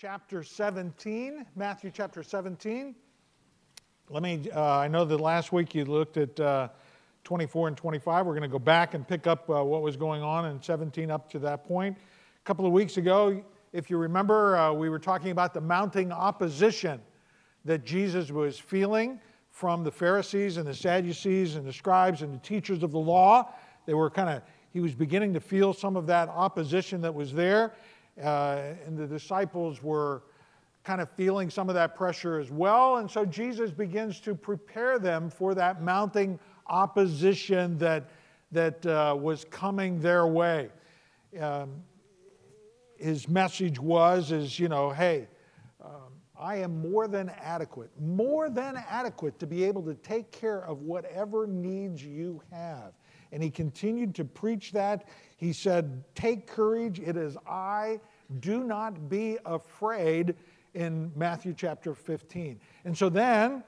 chapter 17, Matthew chapter 17. Let me, uh, I know that last week you looked at uh, 24 and 25. We're going to go back and pick up uh, what was going on in 17 up to that point. A couple of weeks ago, if you remember, uh, we were talking about the mounting opposition that Jesus was feeling from the Pharisees and the Sadducees and the scribes and the teachers of the law. They were kind of, he was beginning to feel some of that opposition that was there. Uh, and the disciples were kind of feeling some of that pressure as well. And so Jesus begins to prepare them for that mounting opposition that, that uh, was coming their way. Um, his message was, is, you know, hey, um, I am more than adequate, more than adequate to be able to take care of whatever needs you have. And he continued to preach that. He said, Take courage, it is I. Do not be afraid in Matthew chapter 15. And so then,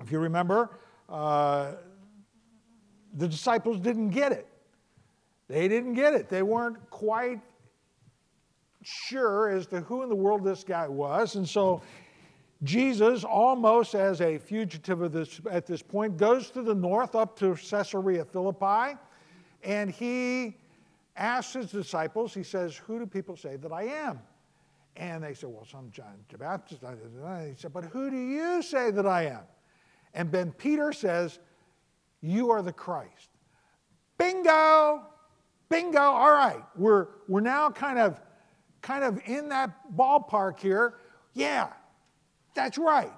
if you remember, uh, the disciples didn't get it. They didn't get it. They weren't quite sure as to who in the world this guy was. And so Jesus, almost as a fugitive this, at this point, goes to the north up to Caesarea Philippi, and he asks his disciples, he says, Who do people say that I am? And they said, Well, some John the Baptist. He said, But who do you say that I am? And then Peter says, You are the Christ. Bingo! Bingo! All right, we're, we're now kind of, kind of in that ballpark here. Yeah, that's right.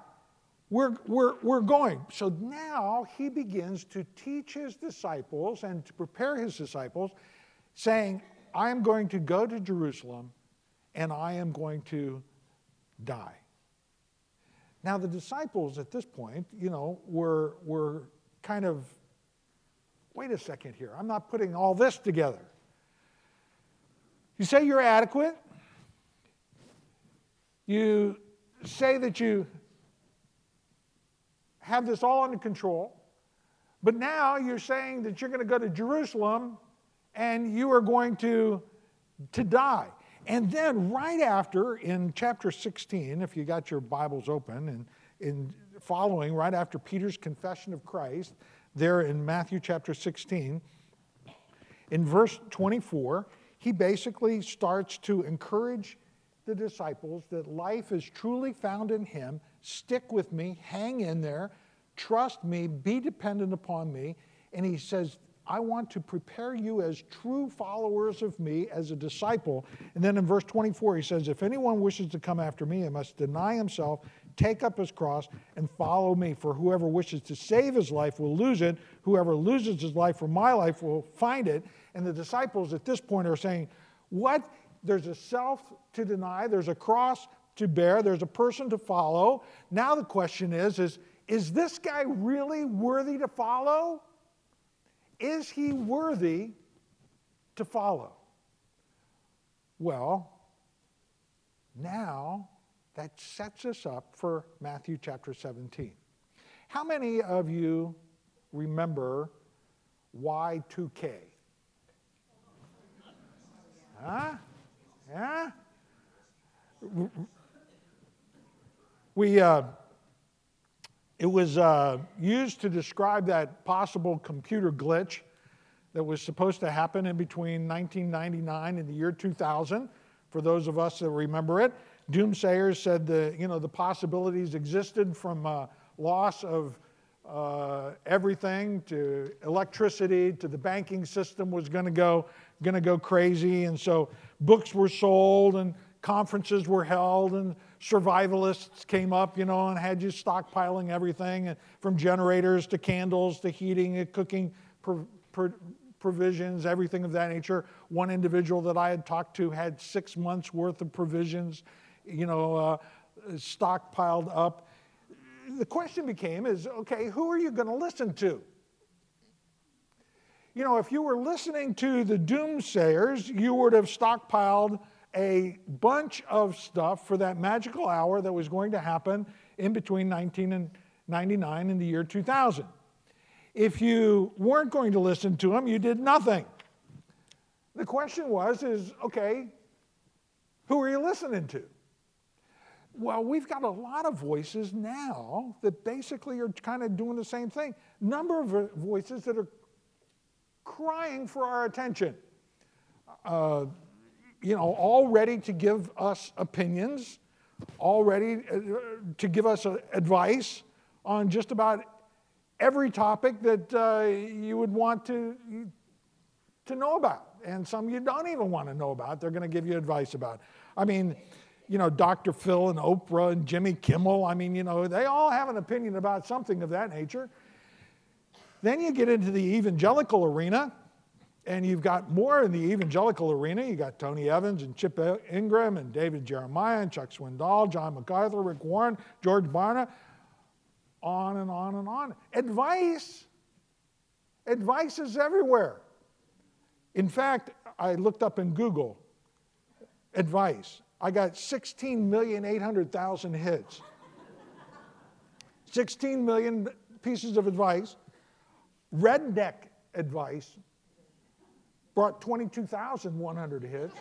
We're, we're, we're going. So now he begins to teach his disciples and to prepare his disciples, saying, I am going to go to Jerusalem and I am going to die. Now, the disciples at this point, you know, were, were kind of, wait a second here, I'm not putting all this together. You say you're adequate. You say that you have this all under control, but now you're saying that you're going to go to Jerusalem and you are going to, to die. And then, right after, in chapter 16, if you got your Bibles open, and in following, right after Peter's confession of Christ, there in Matthew chapter 16, in verse 24, he basically starts to encourage the disciples that life is truly found in him. Stick with me, hang in there, trust me, be dependent upon me. And he says, I want to prepare you as true followers of me, as a disciple. And then in verse 24, he says, If anyone wishes to come after me, he must deny himself, take up his cross, and follow me. For whoever wishes to save his life will lose it. Whoever loses his life for my life will find it. And the disciples at this point are saying, What? There's a self to deny, there's a cross to bear, there's a person to follow. Now the question is, is, is this guy really worthy to follow? Is he worthy to follow? Well, now that sets us up for Matthew chapter 17. How many of you remember Y2K? Huh? Yeah? We, uh, it was uh, used to describe that possible computer glitch that was supposed to happen in between 1999 and the year 2000. For those of us that remember it, doomsayers said the, you know, the possibilities existed from uh, loss of uh, everything to electricity to the banking system was going to go going to go crazy, and so books were sold and conferences were held and survivalists came up, you know, and had you stockpiling everything from generators to candles to heating and cooking provisions, everything of that nature. One individual that I had talked to had six months worth of provisions, you know, uh, stockpiled up. The question became is, okay, who are you going to listen to? You know, if you were listening to the doomsayers, you would have stockpiled a bunch of stuff for that magical hour that was going to happen in between 1999 and the year 2000. If you weren't going to listen to them, you did nothing. The question was is okay, who are you listening to? Well, we've got a lot of voices now that basically are kind of doing the same thing. Number of voices that are crying for our attention. Uh, you know, all ready to give us opinions, all ready uh, to give us uh, advice on just about every topic that uh, you would want to, to know about. And some you don't even want to know about, they're going to give you advice about. I mean, you know, Dr. Phil and Oprah and Jimmy Kimmel, I mean, you know, they all have an opinion about something of that nature. Then you get into the evangelical arena, and you've got more in the evangelical arena. You've got Tony Evans and Chip Ingram and David Jeremiah and Chuck Swindoll, John MacArthur, Rick Warren, George Barna, on and on and on. Advice, advice is everywhere. In fact, I looked up in Google advice. I got 16,800,000 hits. 16 million pieces of advice. Redneck advice brought 22,100 hits.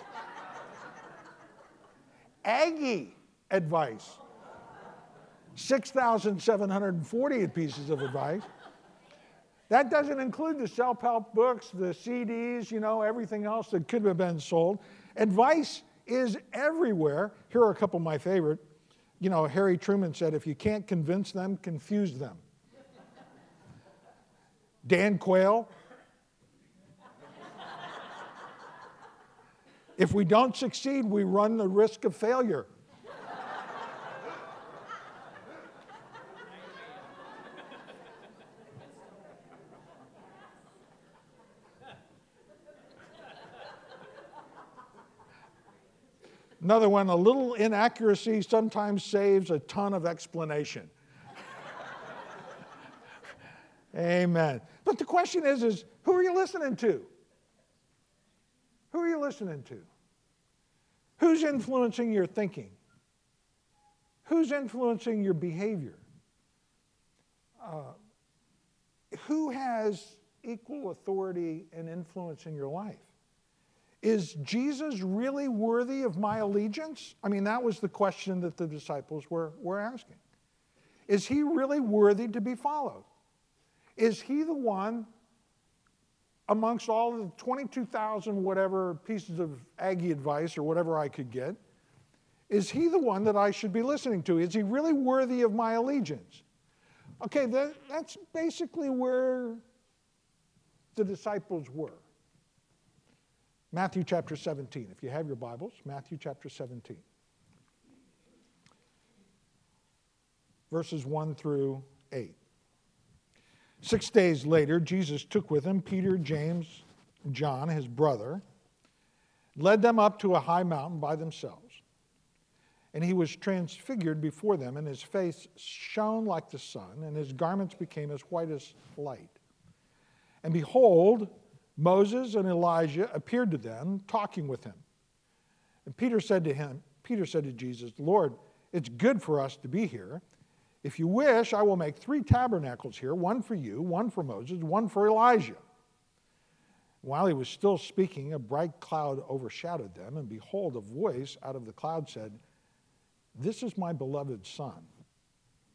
Aggie advice 6,740 pieces of advice. That doesn't include the self help books, the CDs, you know, everything else that could have been sold. Advice is everywhere. Here are a couple of my favorite. You know, Harry Truman said, if you can't convince them, confuse them. Dan Quayle. If we don't succeed, we run the risk of failure. Another one, a little inaccuracy sometimes saves a ton of explanation. Amen. But the question is, is who are you listening to? Who are you listening to? Who's influencing your thinking? Who's influencing your behavior? Uh, who has equal authority and influence in your life? Is Jesus really worthy of my allegiance? I mean, that was the question that the disciples were, were asking. Is he really worthy to be followed? Is he the one amongst all the 22,000 whatever pieces of Aggie advice or whatever I could get? Is he the one that I should be listening to? Is he really worthy of my allegiance? Okay, that, that's basically where the disciples were. Matthew chapter 17. If you have your Bibles, Matthew chapter 17. Verses 1 through 8. Six days later, Jesus took with him Peter, James, John, his brother, led them up to a high mountain by themselves. And he was transfigured before them, and his face shone like the sun, and his garments became as white as light. And behold, Moses and Elijah appeared to them, talking with him. And Peter said to him, Peter said to Jesus, Lord, it's good for us to be here. If you wish, I will make three tabernacles here one for you, one for Moses, one for Elijah. While he was still speaking, a bright cloud overshadowed them, and behold, a voice out of the cloud said, This is my beloved Son,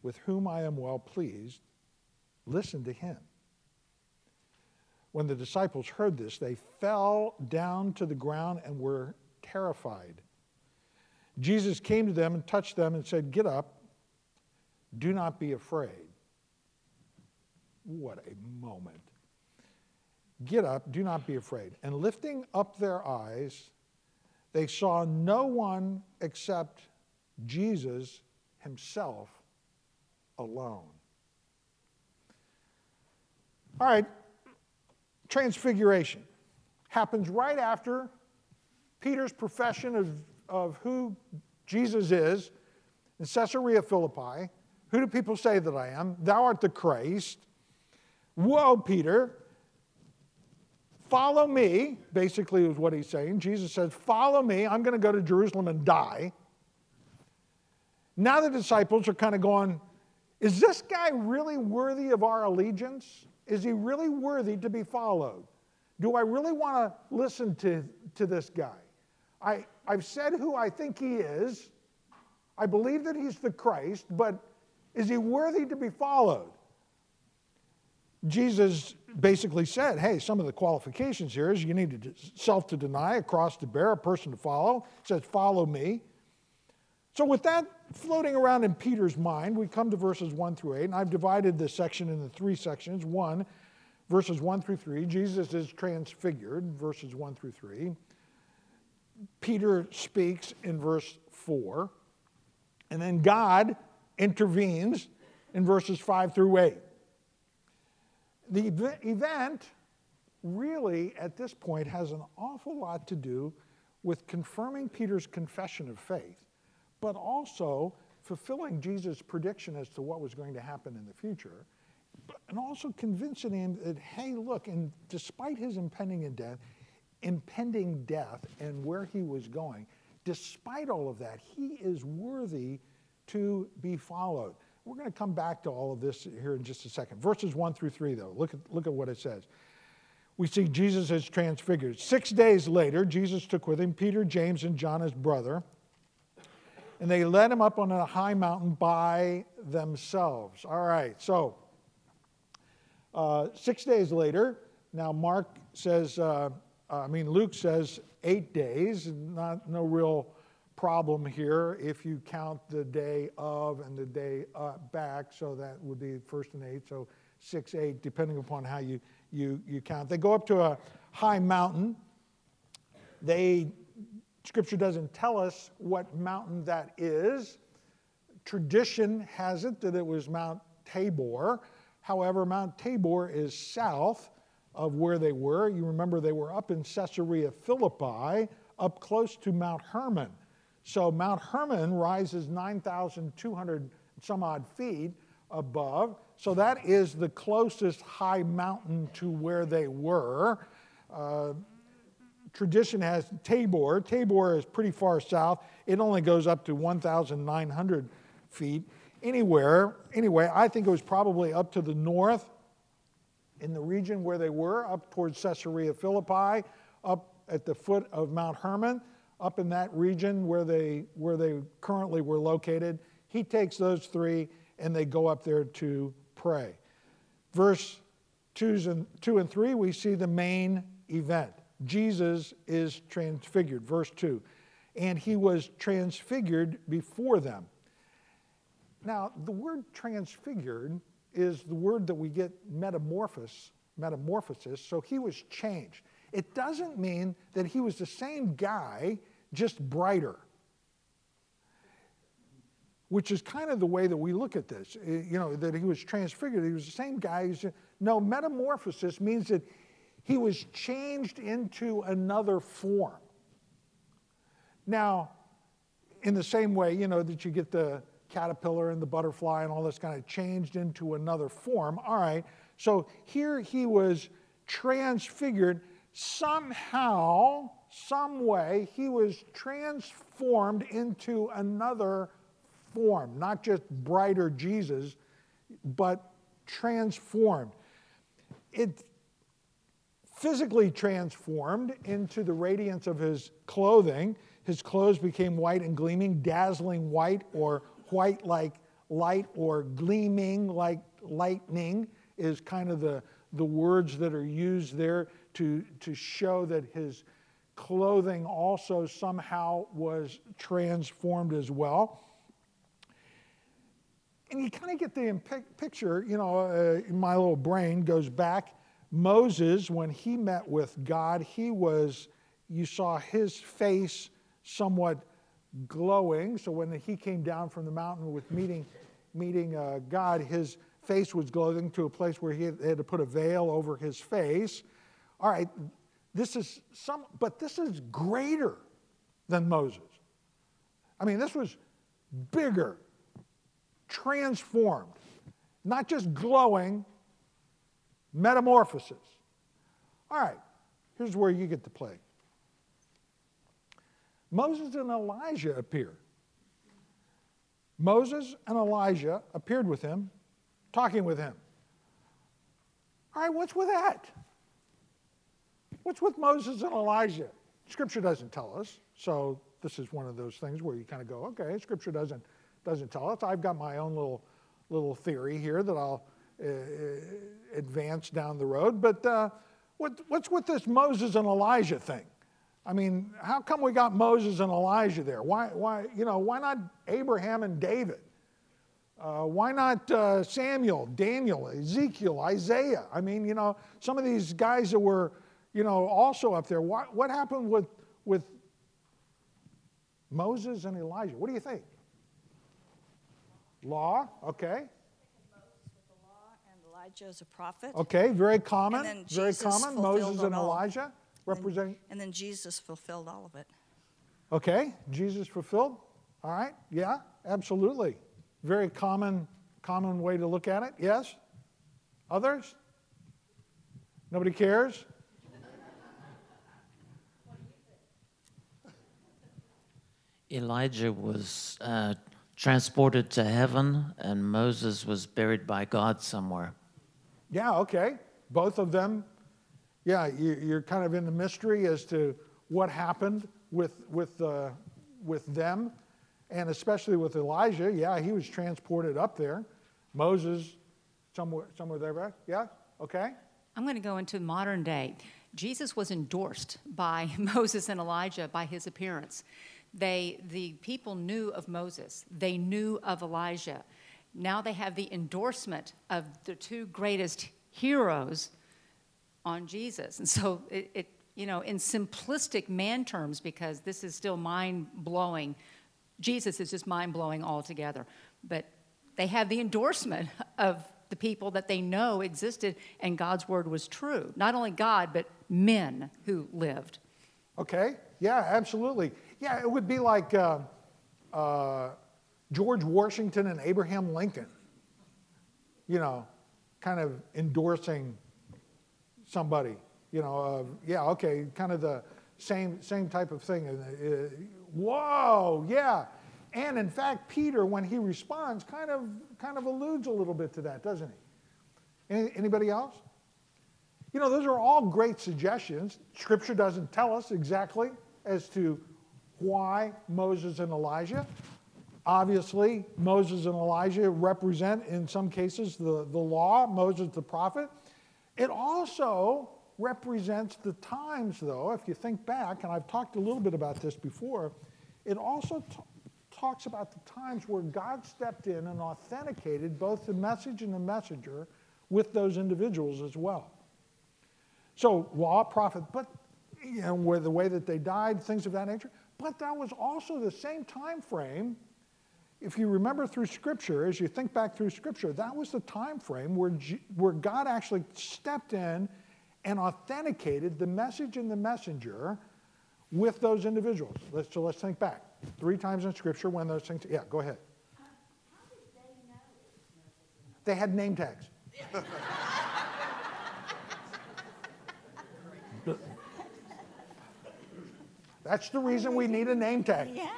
with whom I am well pleased. Listen to him. When the disciples heard this, they fell down to the ground and were terrified. Jesus came to them and touched them and said, Get up, do not be afraid. What a moment. Get up, do not be afraid. And lifting up their eyes, they saw no one except Jesus himself alone. All right, transfiguration happens right after Peter's profession of, of who Jesus is in Caesarea Philippi. Who do people say that I am? Thou art the Christ. Whoa, Peter. Follow me, basically, is what he's saying. Jesus says, Follow me. I'm going to go to Jerusalem and die. Now the disciples are kind of going, Is this guy really worthy of our allegiance? Is he really worthy to be followed? Do I really want to listen to, to this guy? I, I've said who I think he is. I believe that he's the Christ, but is he worthy to be followed? Jesus basically said, hey, some of the qualifications here is you need to self to deny, a cross to bear, a person to follow. It says, follow me. So, with that floating around in Peter's mind, we come to verses 1 through 8, and I've divided this section into three sections. One, verses 1 through 3, Jesus is transfigured, verses 1 through 3. Peter speaks in verse 4, and then God intervenes in verses 5 through 8. The event really, at this point, has an awful lot to do with confirming Peter's confession of faith but also fulfilling Jesus' prediction as to what was going to happen in the future, and also convincing him that, hey, look, and despite his impending death, impending death and where he was going, despite all of that, he is worthy to be followed. We're going to come back to all of this here in just a second. Verses 1 through 3, though, look at, look at what it says. We see Jesus is transfigured. Six days later, Jesus took with him Peter, James, and John, his brother and they led him up on a high mountain by themselves. All right, so uh, six days later, now Mark says, uh, I mean, Luke says eight days, not, no real problem here if you count the day of and the day uh, back, so that would be first and eighth. so six, eight, depending upon how you, you, you count. They go up to a high mountain. They Scripture doesn't tell us what mountain that is. Tradition has it that it was Mount Tabor. However, Mount Tabor is south of where they were. You remember they were up in Caesarea Philippi, up close to Mount Hermon. So Mount Hermon rises 9,200 some odd feet above. So that is the closest high mountain to where they were. Uh, tradition has Tabor. Tabor is pretty far south. It only goes up to 1,900 feet. Anywhere, anyway, I think it was probably up to the north in the region where they were, up towards Caesarea Philippi, up at the foot of Mount Hermon, up in that region where they, where they currently were located. He takes those three and they go up there to pray. Verse 2 and, two and 3, we see the main event. Jesus is transfigured. Verse 2. And he was transfigured before them. Now, the word transfigured is the word that we get metamorphosis, metamorphosis, so he was changed. It doesn't mean that he was the same guy, just brighter. Which is kind of the way that we look at this. Eh, you know, that he was transfigured. He was the same guy. No, metamorphosis means that he was changed into another form. Now, in the same way, you know, that you get the caterpillar and the butterfly and all this kind of changed into another form. All right, so here he was transfigured. Somehow, some way, he was transformed into another form, not just brighter Jesus, but transformed. It, physically transformed into the radiance of his clothing. His clothes became white and gleaming, dazzling white, or white like light, or gleaming like lightning, is kind of the, the words that are used there to, to show that his clothing also somehow was transformed as well. And you kind of get the picture, you know, uh, my little brain goes back Moses, when he met with God, he was, you saw his face somewhat glowing. So when he came down from the mountain with meeting, meeting uh, God, his face was glowing to a place where he had, had to put a veil over his face. All right, this is some, but this is greater than Moses. I mean, this was bigger, transformed, not just glowing, Metamorphosis. All right, here's where you get to play. Moses and Elijah appear. Moses and Elijah appeared with him, talking with him. All right, what's with that? What's with Moses and Elijah? Scripture doesn't tell us, so this is one of those things where you kind of go, okay, Scripture doesn't, doesn't tell us. I've got my own little, little theory here that I'll uh, advance down the road. But uh, what, what's with this Moses and Elijah thing? I mean, how come we got Moses and Elijah there? Why, why, you know, why not Abraham and David? Uh, why not uh, Samuel, Daniel, Ezekiel, Isaiah? I mean, you know, some of these guys that were, you know, also up there. What, what happened with, with Moses and Elijah? What do you think? Law, okay. Elijah is a prophet. Okay, very common. Very common. Moses and. Elijah representing. And then Jesus fulfilled all of it. Okay, Jesus fulfilled. All right, yeah, absolutely. Very common, common way to look at it. Yes. Others? Nobody cares. Elijah was uh, transported to heaven, and Moses was buried by God somewhere. Yeah, okay. Both of them. Yeah, you- you're kind of in the mystery as to what happened with with uh, with them, and especially with Elijah. Yeah, he was transported up there. Moses, somewhere somewhere there, right? Yeah. Okay. I'm going to go into modern day. Jesus was endorsed by Moses and Elijah by his appearance. They, the people knew of Moses, they knew of Elijah. Now they have the endorsement of the two greatest heroes on Jesus. And so it, it you know, in simplistic man terms, because this is still mind blowing, Jesus is just mind blowing altogether. But they have the endorsement of the people that they know existed and God's word was true. Not only God, but men who lived. Okay. Yeah, absolutely. Yeah, it would be like uh, uh, George Washington and Abraham Lincoln, you know, kind of endorsing somebody. You know, uh, yeah, okay, kind of the same same type of thing. Uh, whoa, yeah. And in fact, Peter, when he responds, kind of kind of alludes a little bit to that, doesn't he? Any, anybody else? You know, those are all great suggestions. Scripture doesn't tell us exactly as to why Moses and Elijah. Obviously, Moses and Elijah represent, in some cases, the, the law, Moses the prophet. It also represents the times, though, if you think back, and I've talked a little bit about this before, it also talks about the times where God stepped in and authenticated both the message and the messenger with those individuals as well. So, law, prophet, but you know, where the way that they died, things of that nature. But that was also the same time frame. If you remember through Scripture, as you think back through Scripture, that was the time frame where, G- where God actually stepped in and authenticated the message and the messenger with those individuals. Let's, so let's think back. Three times in Scripture when those things. Yeah, go ahead. They had name tags. That's the reason we need a name tag. Yeah.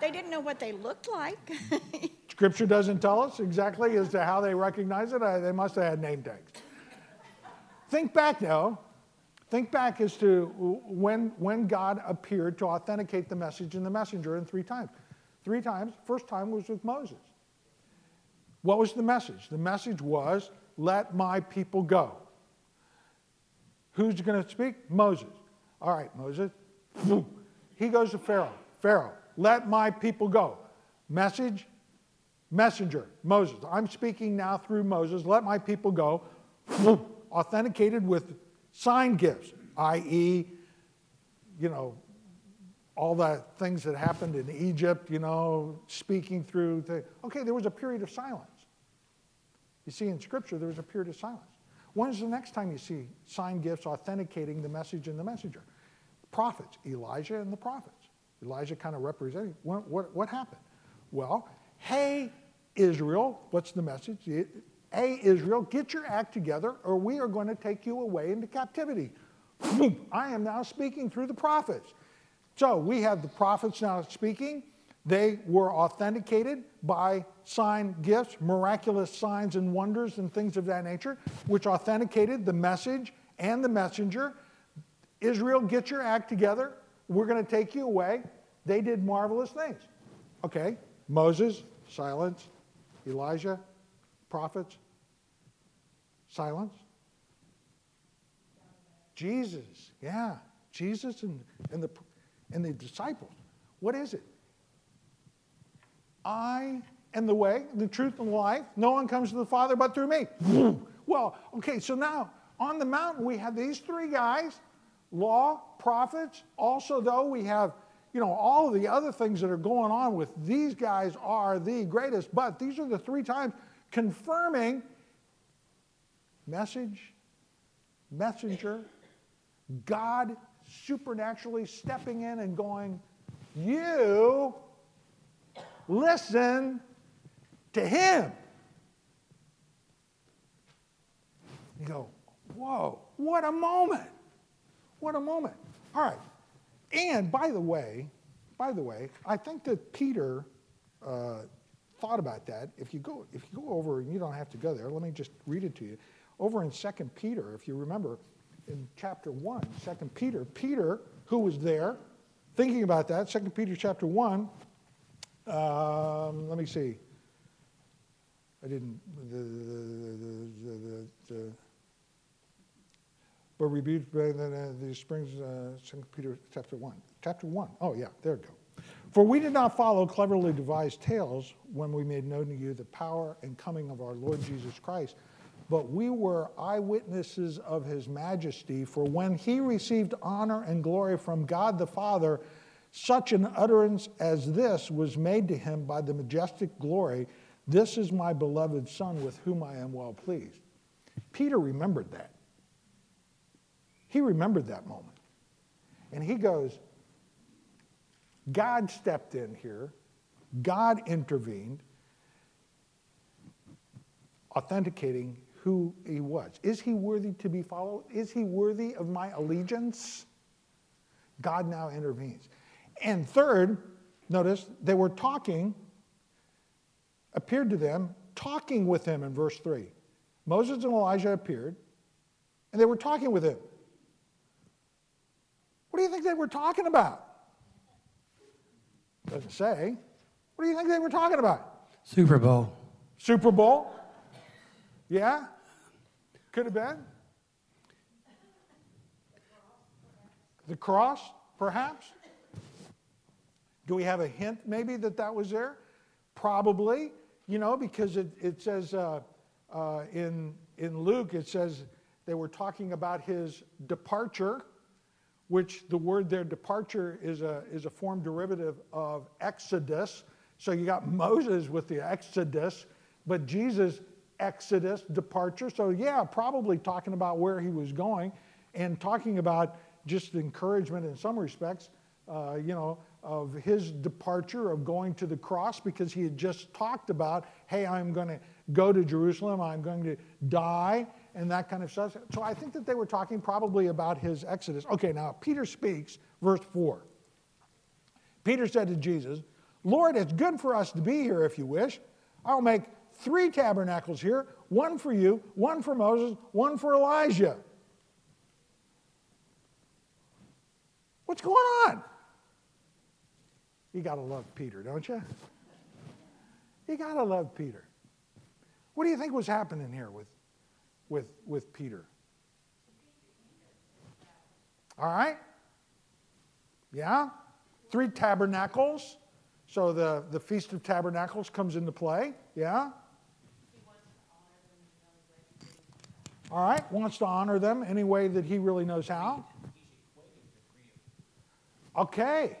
They didn't know what they looked like. Scripture doesn't tell us exactly as to how they recognize it. They must have had name tags. Think back now. Think back as to when, when God appeared to authenticate the message and the messenger in three times. Three times. First time was with Moses. What was the message? The message was, let my people go. Who's going to speak? Moses. All right, Moses. He goes to Pharaoh. Pharaoh, let my people go. Message, messenger, Moses. I'm speaking now through Moses. Let my people go. Authenticated with sign gifts, i.e., you know, all the things that happened in Egypt, you know, speaking through. The, okay, there was a period of silence. You see, in Scripture, there was a period of silence. When is the next time you see sign gifts authenticating the message and the messenger? Prophets, Elijah and the prophets. Elijah kind of representing what, what, what happened? Well, hey, Israel, what's the message? Hey, Israel, get your act together, or we are going to take you away into captivity. I am now speaking through the prophets. So we have the prophets now speaking. They were authenticated by sign gifts, miraculous signs and wonders, and things of that nature, which authenticated the message and the messenger. Israel, get your act together. We're going to take you away. they did marvelous things. Okay, Moses, silence. Elijah, prophets, silence. Jesus, yeah, Jesus and, and, the, and the disciples. What is it? I am the way, the truth, and the life. No one comes to the Father but through me. well, okay, so now on the mountain we have these three guys law, prophets. Also, though, we have you know all of the other things that are going on with these guys are the greatest. But these are the three times confirming message, messenger, God supernaturally stepping in and going, You listen to him. You go, Whoa, what a moment! What a moment. All right. And by the way, by the way, I think that Peter uh, thought about that. If you go, if you go over, and you don't have to go there. Let me just read it to you. Over in 2 Peter, if you remember, in chapter 1, 2 Peter, Peter, who was there, thinking about that, 2 Peter chapter 1, um, let me see. I didn't, the, the, the, but rebuked by the, the springs, uh, 2 Peter chapter 1. Chapter 1. Oh, yeah, there we go. For we did not follow cleverly devised tales when we made known to you the power and coming of our Lord Jesus Christ but we were eyewitnesses of his majesty. For when he received honor and glory from God the Father, such an utterance as this was made to him by the majestic glory This is my beloved Son with whom I am well pleased. Peter remembered that. He remembered that moment. And he goes, God stepped in here, God intervened, authenticating who he was. Is he worthy to be followed? Is he worthy of my allegiance? God now intervenes. And third, notice they were talking, appeared to them, talking with him in verse 3. Moses and Elijah appeared, and they were talking with him. What do you think they were talking about? Doesn't say. What do you think they were talking about? Super Bowl. Super Bowl? Yeah? Could have been. The cross, perhaps. Do we have a hint maybe that that was there? Probably, you know, because it, it says uh, uh, in, in Luke, it says they were talking about his departure, which the word there, departure, is a, is a form derivative of exodus. So you got Moses with the exodus, but Jesus exodus, departure. So, yeah, probably talking about where he was going and talking about just encouragement in some respects, uh, you know, of his departure, of going to the cross, because he had just talked about, hey, I'm going to go to Jerusalem, I'm going to die, and that kind of stuff. So I think that they were talking probably about his exodus. Okay, now Peter speaks, verse 4. Peter said to Jesus, Lord, it's good for us to be here if you wish. I'll make three tabernacles here one for you, one for Moses, one for Elijah. What's going on? You got to love Peter, don't you? You got to love Peter. What do you think was happening here with, with, with Peter? All right? Yeah? Three tabernacles. So the, the Feast of Tabernacles comes into play. Yeah? All right, wants to honor them any way that he really knows how. Okay.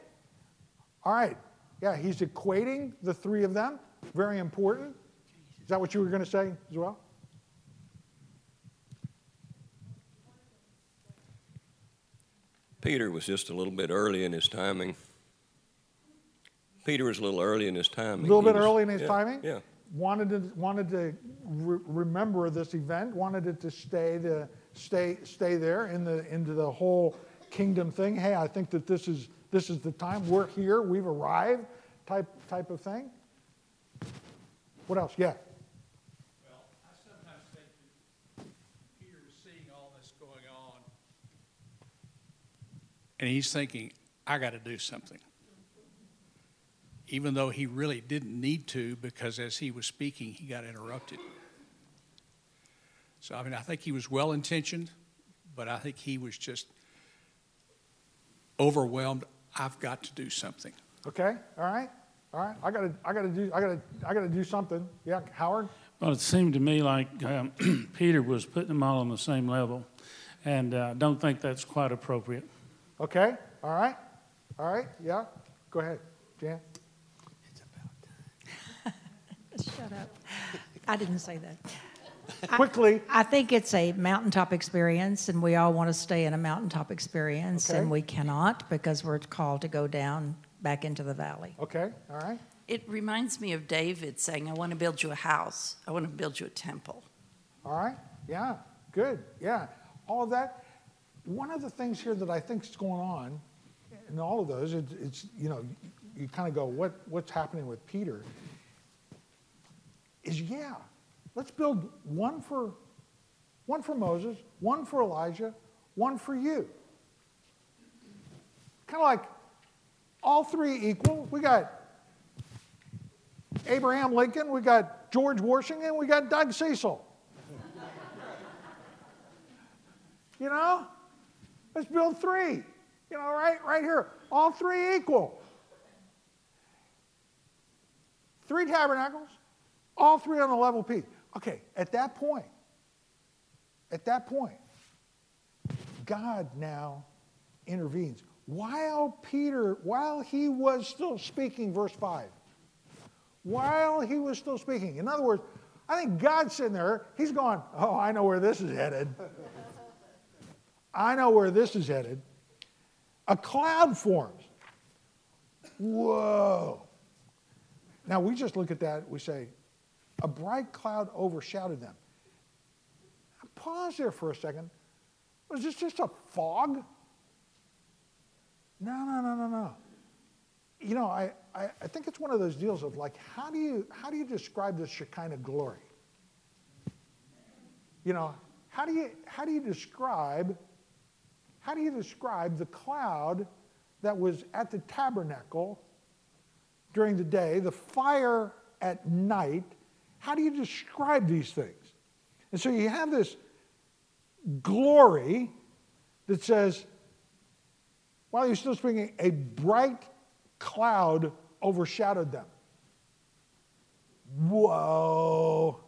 All right. Yeah, he's equating the three of them. Very important. Is that what you were going to say as well? Peter was just a little bit early in his timing. Peter was a little early in his timing. A little He bit was- early in his yeah, timing? Yeah. Wanted to, wanted to re- remember this event, wanted it to stay, the, stay, stay there in the, into the whole kingdom thing. Hey, I think that this is, this is the time. We're here. We've arrived type, type of thing. What else? Yeah. Well, I sometimes think that Peter was seeing all this going on, and he's thinking, I got to do something. even though he really didn't need to, because as he was speaking, he got interrupted. So, I mean, I think he was well intentioned, but I think he was just overwhelmed. I've got to do something. Okay, all right, all right. I gotta, I gotta do, I gotta, I gotta do something. Yeah, Howard? Well, it seemed to me like um, Peter was putting them all on the same level, and I uh, don't think that's quite appropriate. Okay, all right, all right, yeah. Go ahead, Jan. It's about time. Shut up. I didn't say that. Quickly, I think it's a mountaintop experience, and we all want to stay in a mountaintop experience, Okay. and we cannot because we're called to go down back into the valley. okay, all right. It reminds me of David saying, I want to build you a house. I want to build you a temple. All right, yeah, good, yeah. All of that. One of the things here that I think is going on in all of those, it's, it's you know, you kind of go, what, what's happening with Peter? Is yeah, let's build one for, one for Moses, one for Elijah, one for you. Kind of like all three equal. We got Abraham Lincoln, we got George Washington, we got Doug Cecil. You know? Let's build three. You know, right, right here. All three equal. Three tabernacles, all three on a level piece. Okay, at that point, at that point, God now intervenes. While Peter, while he was still speaking, verse 5, while he was still speaking. In other words, I think God's sitting there, he's going, Oh, I know where this is headed. I know where this is headed. A cloud forms. Whoa. Now we just look at that, we say, a bright cloud overshadowed them. Pause there for a second. Was this just a fog? No, no, no, no, no. You know, I, I, I think it's one of those deals of like, how do you, how do you describe the Shekinah glory? You know, how do you, how do you describe, how do you describe the cloud that was at the tabernacle during the day, the fire at night? How do you describe these things? And so you have this glory that says, while he's still speaking, a bright cloud overshadowed them. Whoa.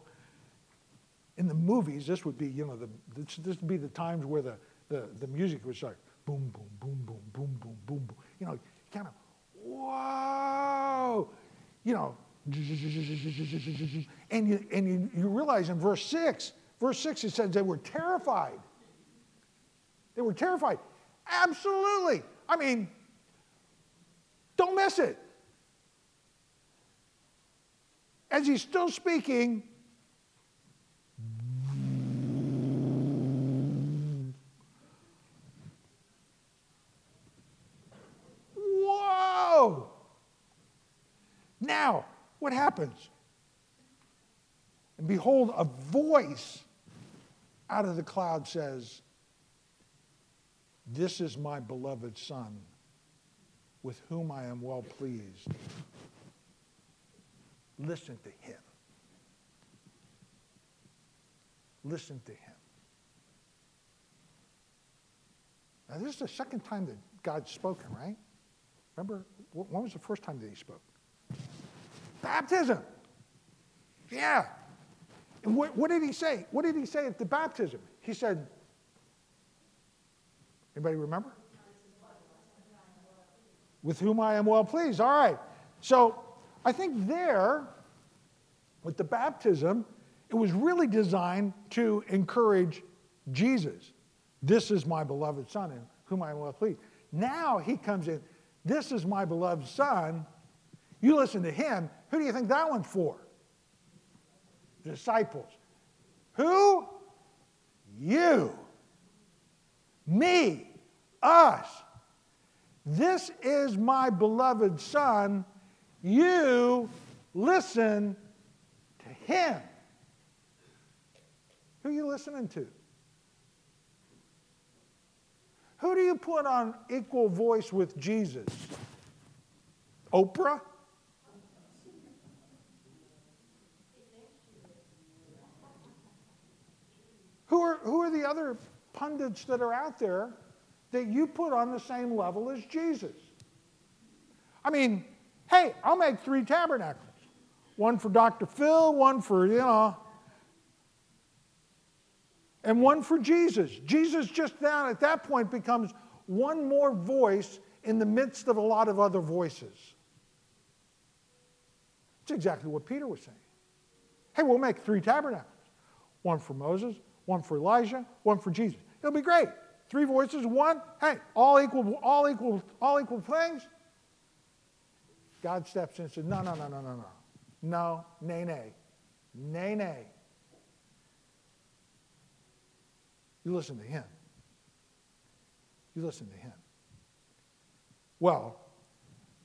In the movies, this would be, you know, the, this, this would be the times where the, the, the music would start boom, boom, boom, boom, boom, boom, boom, boom. You know, kind of, whoa. You know, and you, and you, you realize in verse 6, verse 6, it says they were terrified. They were terrified. Absolutely. I mean, don't miss it. As he's still speaking, whoa! Now, what happens? And behold, a voice out of the cloud says, This is my beloved Son, with whom I am well pleased. Listen to him. Listen to him. Now, this is the second time that God's spoken, right? Remember, when was the first time that he spoke? Baptism. Yeah. And what, what did he say? What did he say at the baptism? He said, anybody remember? With whom I am well pleased. All right. So I think there, with the baptism, it was really designed to encourage Jesus. This is my beloved Son, in whom I am well pleased. Now he comes in, this is my beloved Son. You listen to him. Who do you think that one's for? Disciples. Who? You. Me. Us. This is my beloved Son. You listen to him. Who are you listening to? Who do you put on equal voice with Jesus? Oprah? Other pundits that are out there that you put on the same level as Jesus. I mean, hey, I'll make three tabernacles one for Dr. Phil, one for, you know, and one for Jesus. Jesus just now at that point becomes one more voice in the midst of a lot of other voices. It's exactly what Peter was saying. Hey, we'll make three tabernacles one for Moses, one for Elijah, one for Jesus. It'll be great. Three voices, one, hey, all equal, all equal, all equal things. God steps in and says, No, no, no, no, no, no. No, nay, nay. Nay, nay. You listen to him. You listen to him. Well,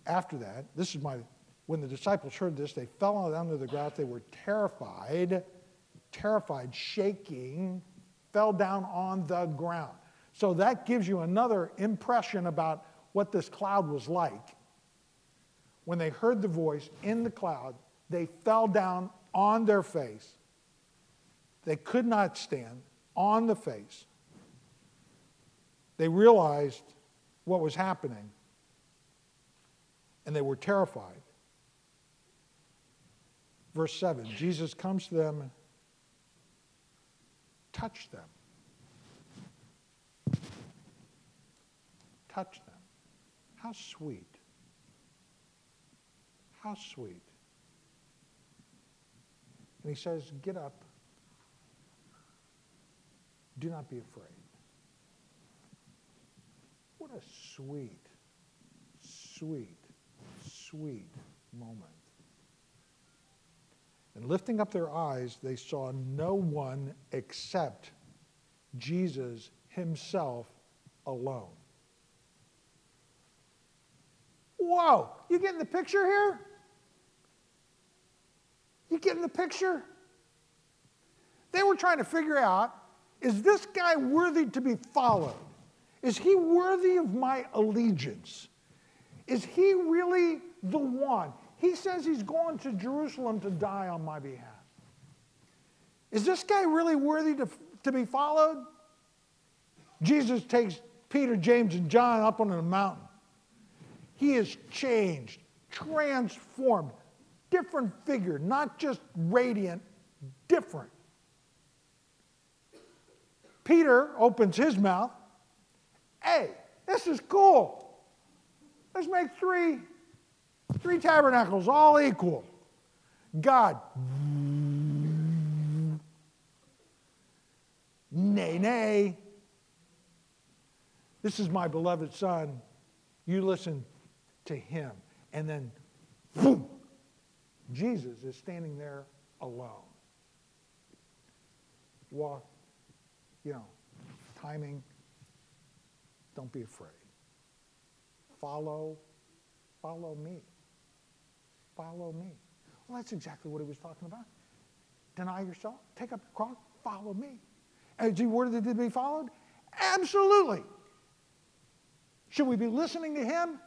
after that, this is my, when the disciples heard this, they fell to the ground. They were terrified, terrified, shaking, fell down on the ground. So that gives you another impression about what this cloud was like. When they heard the voice in the cloud, they fell down on their face. They could not stand on the face. They realized what was happening and they were terrified. Verse 7 Jesus comes to them, touch them. Touch them. How sweet. How sweet. And he says, Get up. Do not be afraid. What a sweet, sweet, sweet moment. And lifting up their eyes, they saw no one except Jesus himself alone. Whoa, you getting the picture here? You getting the picture? They were trying to figure out is this guy worthy to be followed? Is he worthy of my allegiance? Is he really the one? He says he's going to Jerusalem to die on my behalf. Is this guy really worthy to, to be followed? Jesus takes Peter, James, and John up on a mountain. He is changed, transformed, different figure, not just radiant, different. Peter opens his mouth. Hey, this is cool. Let's make three, three tabernacles, all equal. God, nay, nay. This is my beloved son. You listen to him. And then, boom, Jesus is standing there alone. Walk, you know, timing. Don't be afraid. Follow, follow me. Follow me. Well, that's exactly what he was talking about. Deny yourself, take up your cross, follow me. Is he worthy to be followed? Absolutely. Should we be listening to him?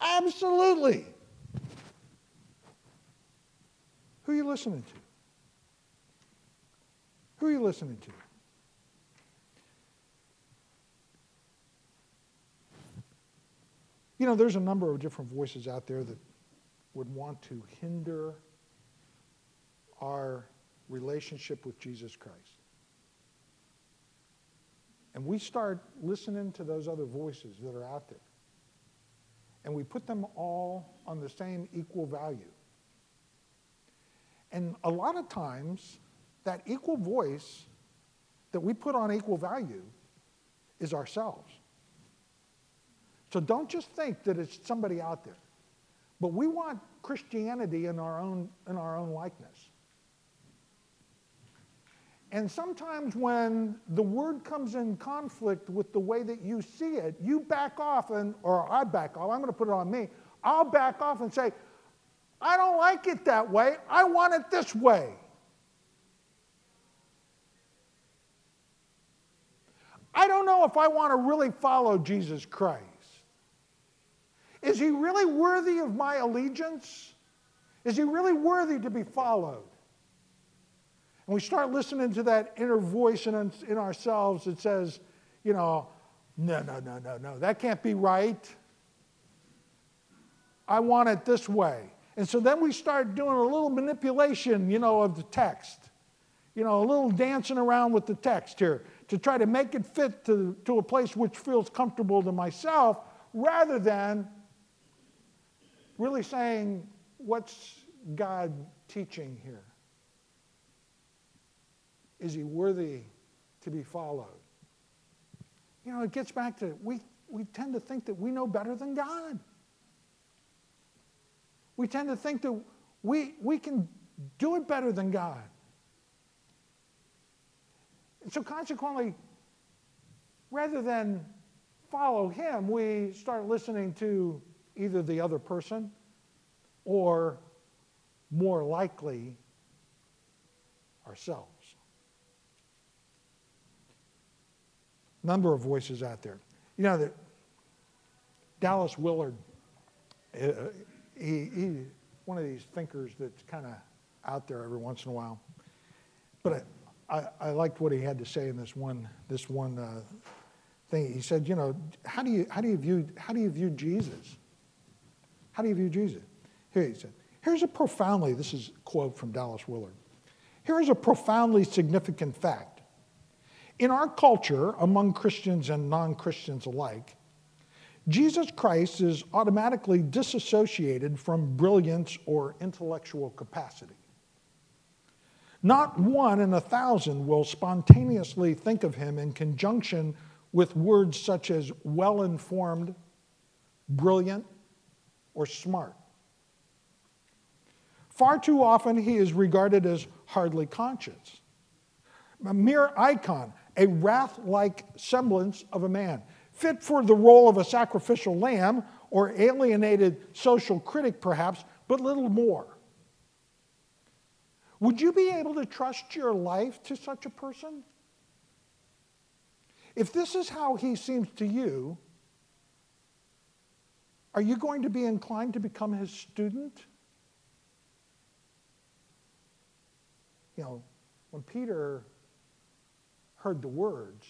Absolutely. Who are you listening to? Who are you listening to? You know, there's a number of different voices out there that would want to hinder our relationship with Jesus Christ. And we start listening to those other voices that are out there. And we put them all on the same equal value. And a lot of times, that equal voice that we put on equal value is ourselves. So don't just think that it's somebody out there. But we want Christianity in our own, in our own likeness. And sometimes when the word comes in conflict with the way that you see it, you back off, and, or I back off, I'm going to put it on me. I'll back off and say, I don't like it that way. I want it this way. I don't know if I want to really follow Jesus Christ. Is he really worthy of my allegiance? Is he really worthy to be followed? And we start listening to that inner voice in, in ourselves that says, you know, no, no, no, no, no, that can't be right. I want it this way. And so then we start doing a little manipulation, you know, of the text. You know, a little dancing around with the text here to try to make it fit to, to a place which feels comfortable to myself rather than really saying, what's God teaching here? Is he worthy to be followed? You know, it gets back to we, we tend to think that we know better than God. We tend to think that we, we can do it better than God. And so, consequently, rather than follow Him, we start listening to either the other person or, more likely, ourselves. Number of voices out there. You know that Dallas Willard. Uh, he, he one of these thinkers that's kind of out there every once in a while. But I, I, I, liked what he had to say in this one this one uh, thing. He said, you know, how do you how do you view how do you view Jesus? How do you view Jesus? Here he said, here's a profoundly this is a quote from Dallas Willard. Here is a profoundly significant fact. In our culture, among Christians and non-Christians alike, Jesus Christ is automatically disassociated from brilliance or intellectual capacity. Not one in a thousand will spontaneously think of him in conjunction with words such as well informed, brilliant, or smart. Far too often, he is regarded as hardly conscious, a mere icon, a wrath like semblance of a man fit for the role of a sacrificial lamb or alienated social critic, perhaps, but little more. Would you be able to trust your life to such a person? If this is how he seems to you, are you going to be inclined to become his student? You know, when Peter heard the words,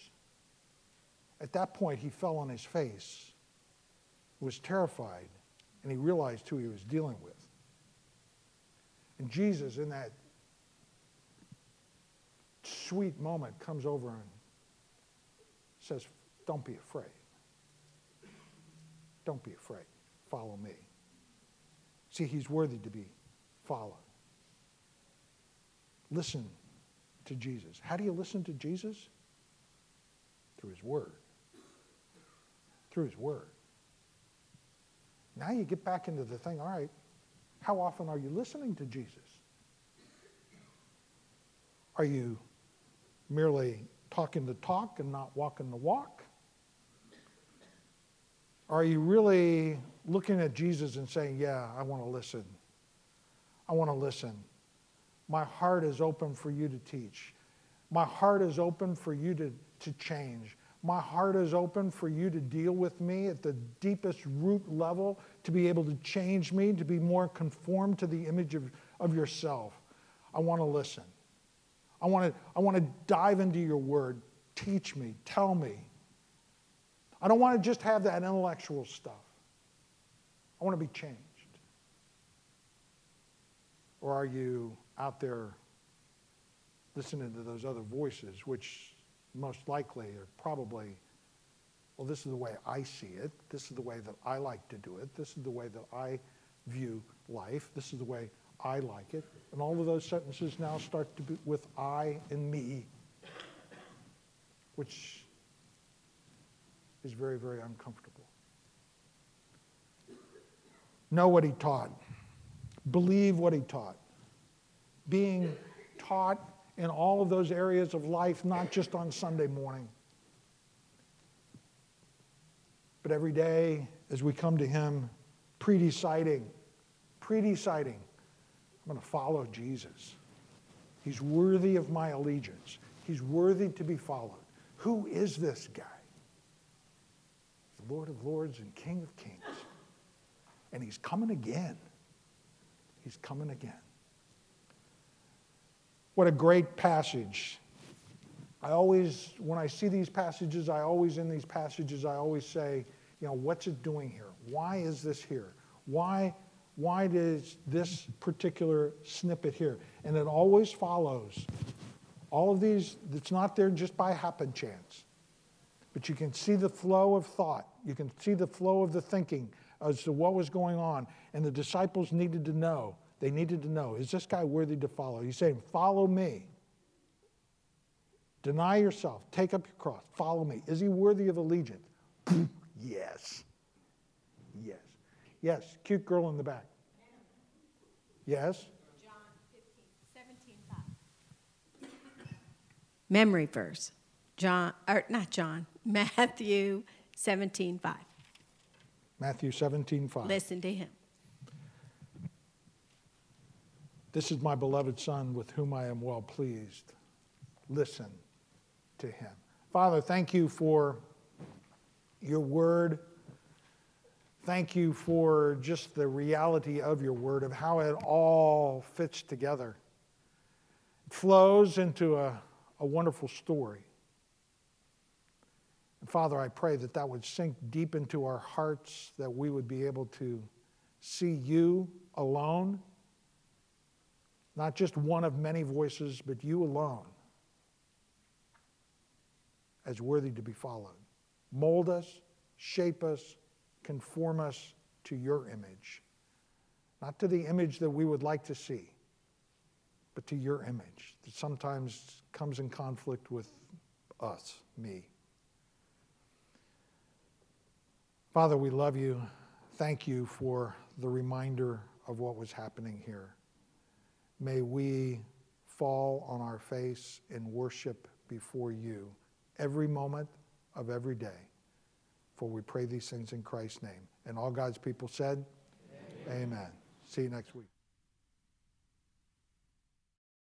at that point, he fell on his face, was terrified, and he realized who he was dealing with. And Jesus, in that sweet moment, comes over and says, Don't be afraid. Don't be afraid. Follow me. See, he's worthy to be followed. Listen to Jesus. How do you listen to Jesus? Through his word through His Word. Now you get back into the thing, all right, how often are you listening to Jesus? Are you merely talking the talk and not walking the walk? Are you really looking at Jesus and saying, Yeah, I want to listen? I want to listen. My heart is open for you to teach. My heart is open for you to, to change. My heart is open for you to deal with me at the deepest root level, to be able to change me, to be more conformed to the image of, of yourself. I want to listen. I want to, I want to dive into your word. Teach me. Tell me. I don't want to just have that intellectual stuff. I want to be changed. Or are you out there listening to those other voices, which most likely are probably, well, this is the way I see it. This is the way that I like to do it. This is the way that I view life. This is the way I like it. And all of those sentences now start to be with I and me, which is very, very uncomfortable. Know what he taught. Believe what he taught. Being taught in all of those areas of life, not just on Sunday morning. But every day as we come to Him, pre-deciding, pre-deciding, I'm going to follow Jesus. He's worthy of my allegiance. He's worthy to be followed. Who is this guy? Lord of Lords and King of Kings. And he's coming again. He's coming again. What a great passage. I always, when I see these passages, I always, in these passages, I always say, you know, what's it doing here? Why is this here? Why, why does this particular snippet here? And it always follows. All of these, it's not there just by happen chance. But you can see the flow of thought. You can see the flow of the thinking as to what was going on. And the disciples needed to know. They needed to know is this guy worthy to follow? He's saying, Follow me. Deny yourself. Take up your cross. Follow me. Is he worthy of allegiance? yes. Yes. Yes. Cute girl in the back. Yes. John 15, 17, 5. Memory verse. John, or not John, Matthew 17, 5. Matthew 17, 5. Listen to him. This is my beloved Son with whom I am well pleased. Listen to him. Father, thank you for your word. Thank you for just the reality of your word, of how it all fits together. It flows into a, a wonderful story. Father, I pray that that would sink deep into our hearts, that we would be able to see you alone not just one of many voices, but you alone as worthy to be followed. Mold us, shape us, conform us to your image. Not to the image that we would like to see, but to your image that sometimes comes in conflict with us, me. Father, we love you. Thank you for the reminder of what was happening here. May we fall on our face in worship before you every moment of every day. For we pray these things in Christ's name. And all God's people said, Amen. Amen. See you next week.